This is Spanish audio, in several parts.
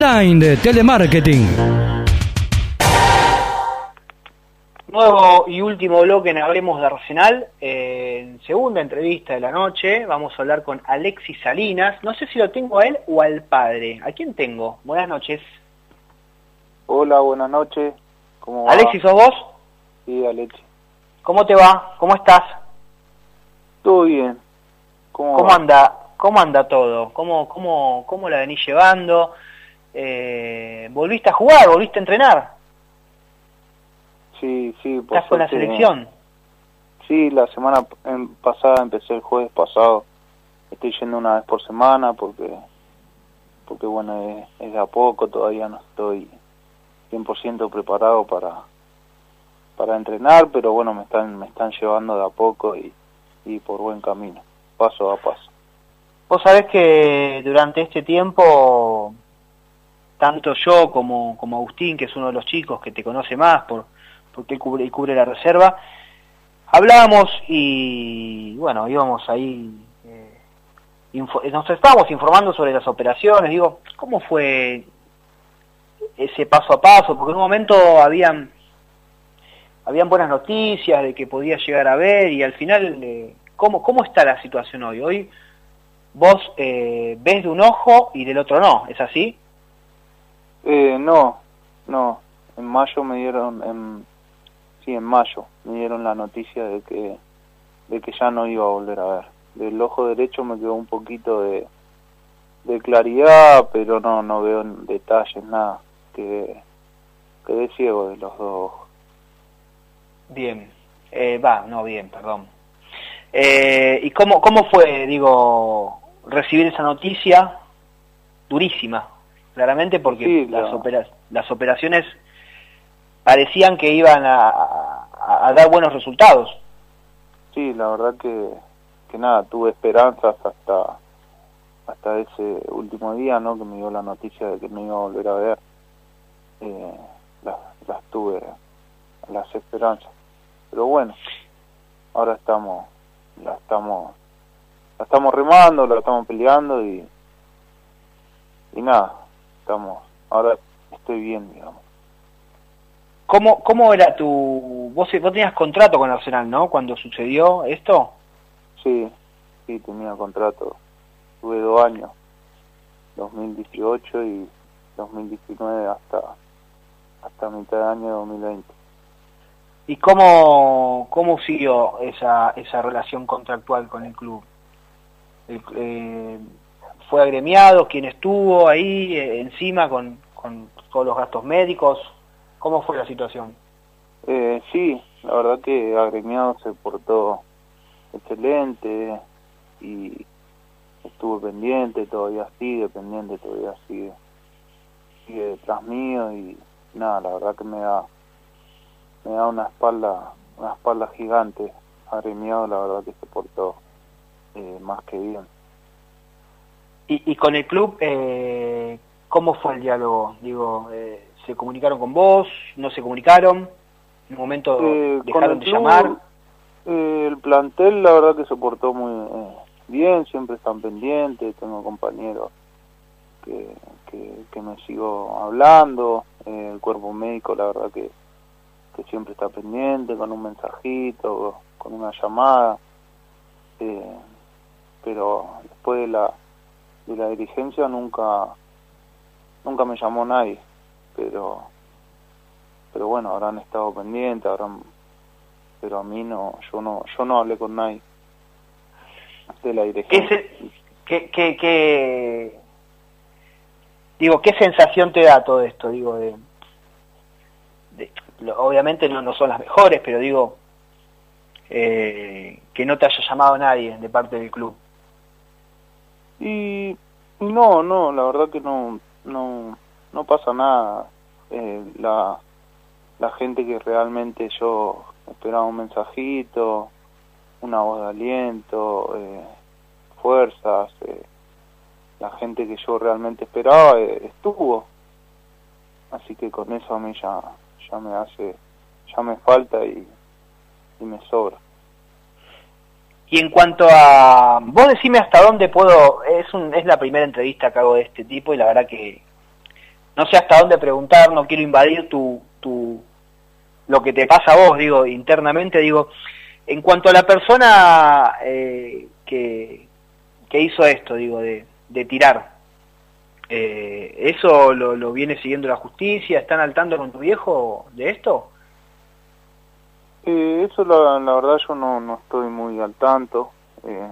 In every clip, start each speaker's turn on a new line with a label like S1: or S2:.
S1: Line de telemarketing.
S2: Nuevo y último bloque en Hablemos de Arsenal. Eh, en segunda entrevista de la noche vamos a hablar con Alexis Salinas. No sé si lo tengo a él o al padre. ¿A quién tengo? Buenas noches.
S3: Hola, buenas noches. ¿Cómo va?
S2: Alexis, ¿sos vos?
S3: Sí, Alexis.
S2: ¿Cómo te va? ¿Cómo estás?
S3: Todo bien. ¿Cómo,
S2: ¿Cómo anda? ¿Cómo anda todo? ¿Cómo, cómo, cómo la venís llevando? Eh, ¿Volviste a jugar? ¿Volviste a entrenar?
S3: Sí, sí. por
S2: ¿Estás con la selección?
S3: Sí, la semana em- pasada empecé el jueves pasado. Estoy yendo una vez por semana porque, porque bueno, es, es de a poco, todavía no estoy 100% preparado para para entrenar, pero bueno, me están me están llevando de a poco y, y por buen camino, paso a paso.
S2: Vos sabés que durante este tiempo, tanto yo como, como Agustín, que es uno de los chicos que te conoce más por, porque él cubre, él cubre la reserva, hablábamos y bueno, íbamos ahí, eh, nos estábamos informando sobre las operaciones, digo, ¿cómo fue ese paso a paso? Porque en un momento habían, habían buenas noticias de que podía llegar a ver y al final, eh, ¿cómo, ¿cómo está la situación hoy? Hoy vos eh, ves de un ojo y del otro no, ¿es así?
S3: Eh, no, no. En mayo me dieron, en, sí, en mayo me dieron la noticia de que, de que ya no iba a volver a ver. Del ojo derecho me quedó un poquito de, de claridad, pero no, no veo detalles nada. Quedé, quedé ciego de los dos.
S2: Bien, eh, va, no bien, perdón. Eh, ¿Y cómo, cómo fue, digo, recibir esa noticia? Durísima, claramente, porque
S3: Sí,
S2: las,
S3: la-
S2: opera- las operaciones parecían que iban a, a- a dar buenos resultados.
S3: Sí, la verdad que, que nada, tuve esperanzas hasta hasta ese último día, ¿no? Que me dio la noticia de que no iba a volver a ver. Eh, las, las tuve, las esperanzas. Pero bueno, ahora estamos, la estamos, la estamos remando, la estamos peleando y y nada, estamos, ahora estoy bien, digamos.
S2: ¿Cómo, cómo era tu... Vos, vos tenías contrato con Arsenal, ¿no? Cuando sucedió esto.
S3: Sí, sí, tenía contrato. Tuve dos años, 2018 y 2019 hasta hasta mitad de año 2020.
S2: ¿Y cómo, cómo siguió esa, esa relación contractual con el club? El- eh, ¿Fue agremiado? ¿Quién estuvo ahí eh, encima con, con todos los gastos médicos? ¿Cómo fue la situación?
S3: Eh, sí, la verdad que agremiado se portó excelente y estuvo pendiente, todavía sigue pendiente, todavía sigue, sigue detrás mío y nada, la verdad que me da me da una espalda una espalda gigante agremiado, la verdad que se portó eh, más que bien.
S2: ¿Y, y con el club, eh, cómo fue el diálogo? Digo, eh, ¿se comunicaron con vos? ¿No se comunicaron? ¿En un momento
S3: Eh,
S2: dejaron de
S3: club,
S2: llamar?
S3: eh, el plantel la verdad que se portó muy eh, bien, siempre están pendientes, tengo compañeros que, que, que me sigo hablando, eh, el cuerpo médico la verdad que, que siempre está pendiente, con un mensajito, con una llamada, eh, pero después de la, de la dirigencia nunca, nunca me llamó nadie, pero pero bueno, habrán estado pendientes, habrán pero a mí no, yo no, yo no hablé con nadie de la
S2: ¿Qué,
S3: dirección.
S2: qué, qué- qué- digo, qué sensación te da todo esto? Digo, de, de- lo- obviamente no, no son las mejores, pero digo, eh, que no te haya llamado nadie de parte del club.
S3: Y no, no, la verdad que no, no, no pasa nada. Eh, la, la gente que realmente yo esperaba un mensajito, una voz de aliento, eh, fuerzas, eh, la gente que yo realmente esperaba eh, estuvo. Así que con eso a mí ya, ya me hace, ya me falta y, y me sobra.
S2: Y en cuanto a... Vos decime hasta dónde puedo... Es, un, es la primera entrevista que hago de este tipo y la verdad que no sé hasta dónde preguntar, no quiero invadir tu, tu, lo que te pasa a vos, digo, internamente, digo, en cuanto a la persona eh, que, que hizo esto, digo, de, de tirar, eh, ¿eso lo, lo, viene siguiendo la justicia? ¿Están al tanto con tu viejo de esto?
S3: Eso la, la, verdad yo no, no estoy muy al tanto, eh,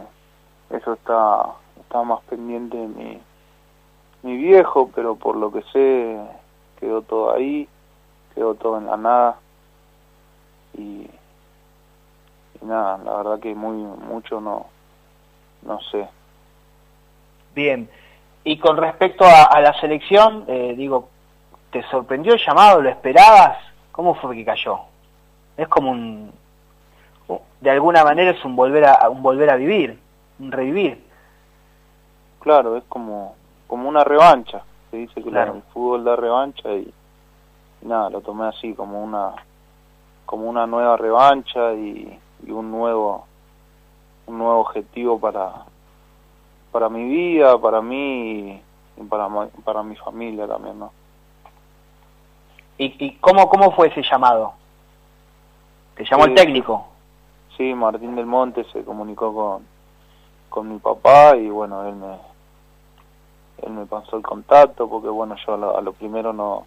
S3: eso está, está más pendiente de mi, mi viejo, pero por lo que sé quedó todo ahí, quedó todo en la nada y, y nada, la verdad que muy mucho no, no sé.
S2: Bien, y con respecto a, a la selección, eh, digo, ¿te sorprendió el llamado? ¿Lo esperabas? ¿Cómo fue que cayó? Es como un, de alguna manera es un volver a, un volver a vivir, un revivir.
S3: Claro, es como, como una revancha. Se dice que claro. el fútbol da revancha y, y nada, lo tomé así como una como una nueva revancha y, y un nuevo un nuevo objetivo para para mi vida, para mí y para para mi familia también, ¿no?
S2: ¿Y, y cómo cómo fue ese llamado? ¿Te llamó sí, el técnico?
S3: Sí, Martín del Monte se comunicó con con mi papá y bueno, él me él me pasó el contacto porque bueno, yo a lo, a lo primero no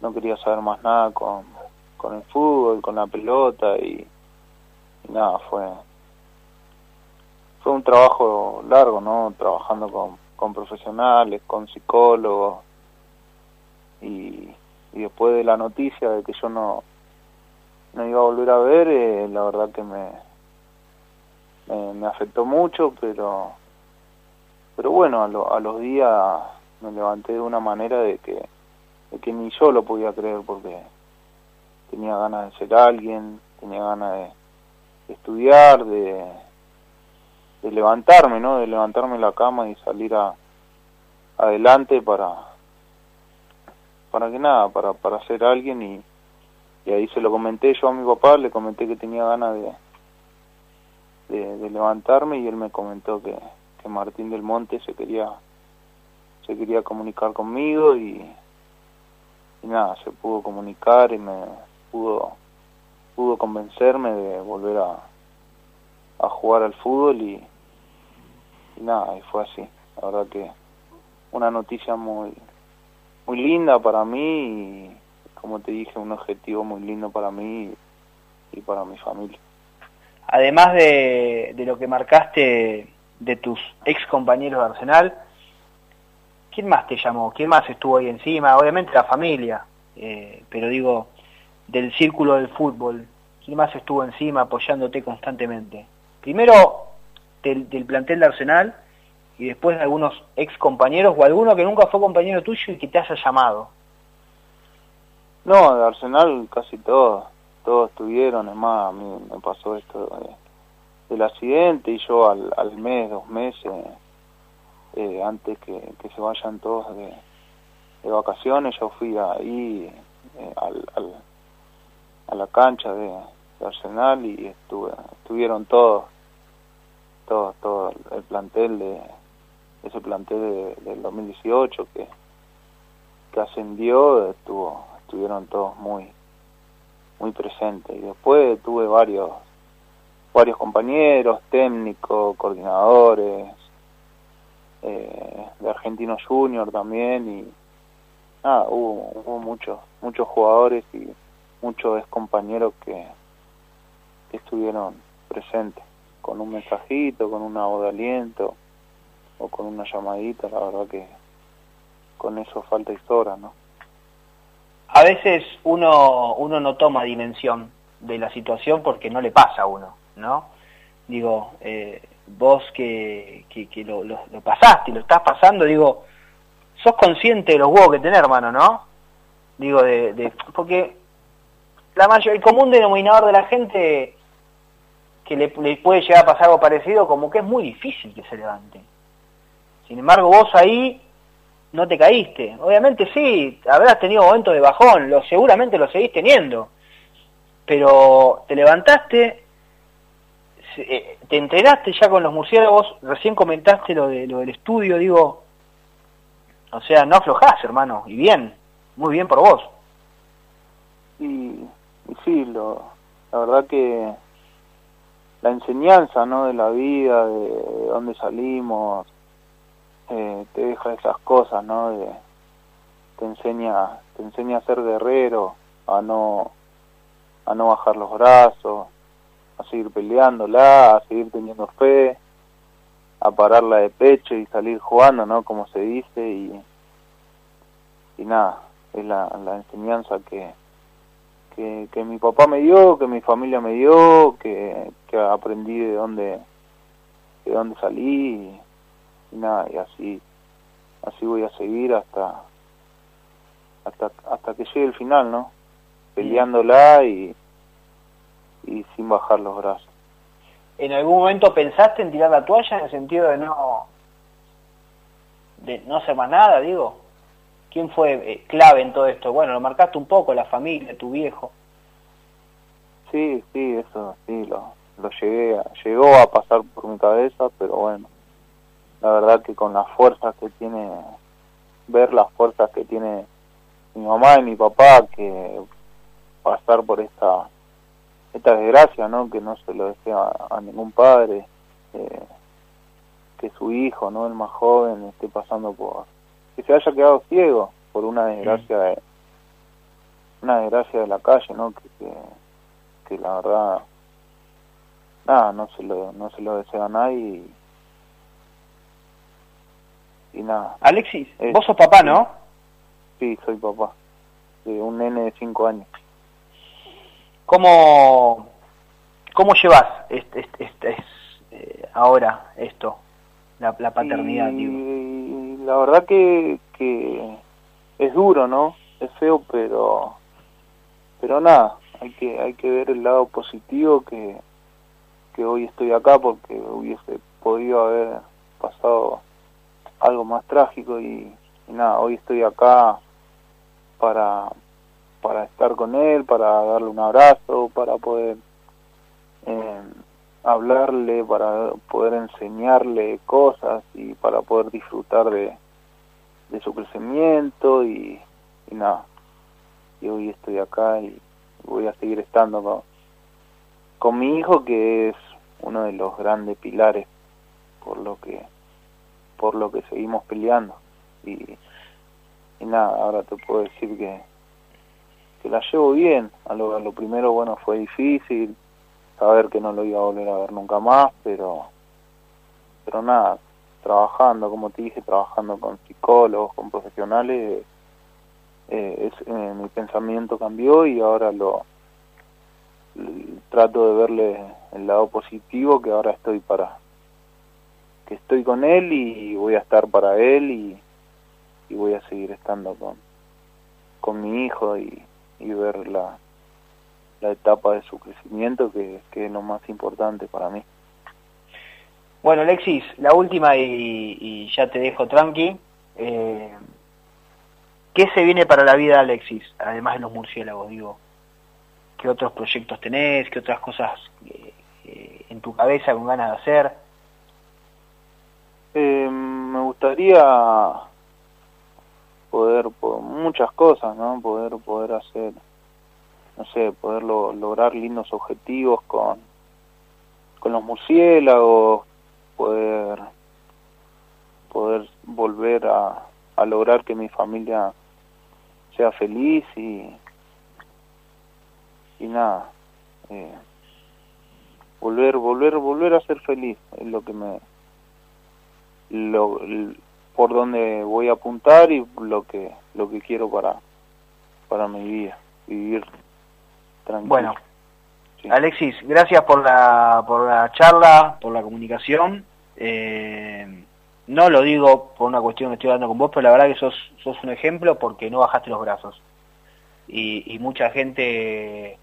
S3: no quería saber más nada con con el fútbol, con la pelota y, y, nada, fue fue un trabajo largo, ¿no? Trabajando con, con profesionales, con psicólogos y, y después de la noticia de que yo no no iba a volver a ver, eh, la verdad que me, me, afectó mucho, pero pero bueno, a, lo, a los días me levanté de una manera de que de que ni yo lo podía creer porque tenía ganas de ser alguien, tenía ganas de, de estudiar, de, de levantarme, ¿no? De levantarme en la cama y salir a, adelante para para que nada, para para ser alguien y, y ahí se lo comenté yo a mi papá, le comenté que tenía ganas de, de, levantarme y él me comentó que, que Martín del Monte se quería se quería comunicar conmigo y, y nada, se pudo comunicar y me pudo pudo convencerme de volver a, a jugar al fútbol y, y nada, y fue así. La verdad que una noticia muy muy linda para mí y como te dije, un objetivo muy lindo para mí y, para mi familia.
S2: Además de, de lo que marcaste de tus ex compañeros de Arsenal, ¿quién más te llamó? ¿Quién más estuvo ahí encima? Obviamente la familia, eh, pero digo, del círculo del fútbol, ¿quién más estuvo encima apoyándote constantemente? Primero del, del plantel de Arsenal y después de algunos ex compañeros o alguno que nunca fue compañero tuyo y que te haya llamado.
S3: No, de Arsenal casi todos, todos estuvieron, es más, a mí me pasó esto de, del accidente y yo al, al mes, dos meses, eh, antes que, que se vayan todos de, de vacaciones, yo fui ahí eh, al, al, a la cancha de, de Arsenal y estuve, estuvieron todos, todos, todo el plantel de ese plantel de, del 2018 que, que ascendió, estuvo, estuvieron todos muy, muy presentes y después tuve varios, varios compañeros, técnicos, coordinadores, eh, de Argentinos Junior también y nada, hubo, hubo muchos, muchos jugadores y muchos compañeros que, que estuvieron presentes con un mensajito, con una voz de aliento o con una llamadita, la verdad que con eso falta historia, ¿no?
S2: A veces uno uno no toma dimensión de la situación porque no le pasa a uno, ¿no? Digo, eh, vos que, que, que lo, lo, pasaste y lo estás pasando, digo, sos consciente de los huevos que tenés, hermano, ¿no? Digo, de, de porque la mayor, el común denominador de la gente que le, le puede llegar a pasar algo parecido, como que es muy difícil que se levante. Sin embargo, vos ahí no te caíste. Obviamente sí, habrás tenido momentos de bajón, lo seguramente lo seguís teniendo. Pero te levantaste, eh, te enteraste ya con los murciélagos, recién comentaste lo de lo del estudio, digo, O sea, no aflojás, hermano, y bien, muy bien por vos.
S3: Y, y sí, lo, la verdad que la enseñanza ¿no? de la vida, de, dónde salimos, eh, te deja esas cosas, ¿no? De, te enseña, te enseña a ser guerrero, a no, a no bajar los brazos, a seguir peleándola, a seguir teniendo fe, a pararla de pecho y salir jugando, ¿no? Como se dice y, y nada, es la, la enseñanza que, que, que mi papá me dio, que mi familia me dio, que, que aprendí de dónde, de dónde salí y, y nada, y así, así voy a seguir hasta, hasta, hasta que llegue el final, ¿no? Peleándola y, y sin bajar los brazos.
S2: ¿En algún momento pensaste en tirar la toalla en el sentido de no de no hacer más nada, digo? ¿Quién fue eh, clave en todo esto? Bueno, lo marcaste un poco, la familia, tu viejo.
S3: Sí, sí, eso, sí, lo, lo llegué, a, llegó a pasar por mi cabeza, pero bueno, la verdad que con las fuerzas que tiene, ver las fuerzas que tiene mi mamá y mi papá, que pasar por esta esta desgracia, ¿no? Que no se lo desea a, ningún padre, eh, que su hijo, ¿no? El más joven esté pasando por que se haya quedado ciego por una desgracia de una desgracia de la calle, ¿no? Que, que, que la verdad nada, no se lo no se lo desea a nadie y, y nada.
S2: Alexis, vos sos papá, ¿no?
S3: Sí, soy papá de un nene de 5 años.
S2: ¿Cómo, cómo llevas este, este, este, eh, ahora esto, la, la paternidad?
S3: Y,
S2: digo?
S3: La verdad que, que es duro, ¿no? Es feo, pero pero nada, hay que hay que ver el lado positivo que, que hoy estoy acá porque hubiese podido haber pasado algo más trágico y, y nada, hoy estoy acá para para estar con él, para darle un abrazo, para poder eh, hablarle, para poder enseñarle cosas y para poder disfrutar de, de su crecimiento y, y nada. Y hoy estoy acá y voy a seguir estando con, con mi hijo que es uno de los grandes pilares por lo que por lo que seguimos peleando y, nada ahora te puedo decir que que la llevo bien. A lo, a lo primero, bueno, fue difícil saber que no lo iba a volver a ver nunca más, pero, pero nada, trabajando, como te dije, trabajando con psicólogos, con profesionales, eh, es, eh, mi pensamiento cambió y ahora lo trato de verle el lado positivo que ahora estoy para que estoy con él y voy a estar para él y, y voy a seguir estando con con mi hijo y, y ver la, la etapa de su crecimiento que, que es lo más importante para mí.
S2: Bueno, Alexis, la última y, ya te dejo tranqui. Eh, ¿Qué se viene para la vida, Alexis? Además de los murciélagos, digo. ¿Qué otros proyectos tenés? ¿Qué otras cosas eh, eh, en tu cabeza con ganas de hacer?
S3: Eh, me gustaría poder, muchas cosas, ¿no? Poder poder hacer no sé, poder lo, lograr lindos objetivos con con los murciélagos, poder poder volver a, a lograr que mi familia sea feliz y y nada eh, volver volver volver a ser feliz es lo que me lo, por donde voy a apuntar y lo que lo que quiero para para mi vida vivir tranquilo.
S2: Bueno sí. Alexis gracias por la por la charla por la comunicación. Eh, no lo digo por una cuestión que estoy hablando con vos pero la verdad que sos sos un ejemplo porque no bajaste los brazos. Y, y mucha gente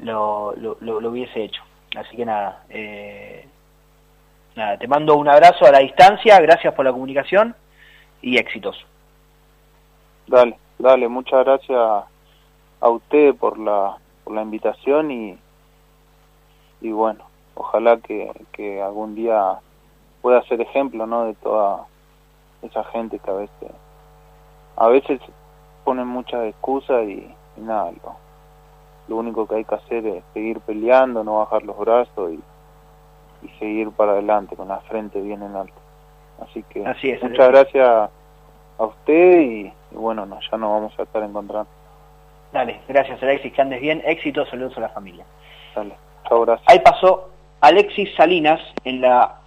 S2: lo, lo, lo, lo, hubiese hecho. Así que nada eh, nada, te mando un abrazo a la distancia, gracias por la comunicación y éxitos.
S3: Dale, dale, muchas gracias a usted por la, por la invitación y, y bueno, ojalá que, que algún día pueda ser ejemplo ¿no? de toda esa gente que a veces a veces ponen muchas excusas y, nada, lo, lo, único que hay que hacer es seguir peleando, no bajar los brazos y, y seguir para adelante con la frente bien en alto. Así que
S2: Así es,
S3: muchas gracias a usted y, bueno, no, ya nos vamos a estar encontrando.
S2: Dale, gracias Alexis, que andes bien, éxito, saludos a la familia.
S3: Dale, chao, gracias.
S2: Ahí pasó Alexis Salinas en la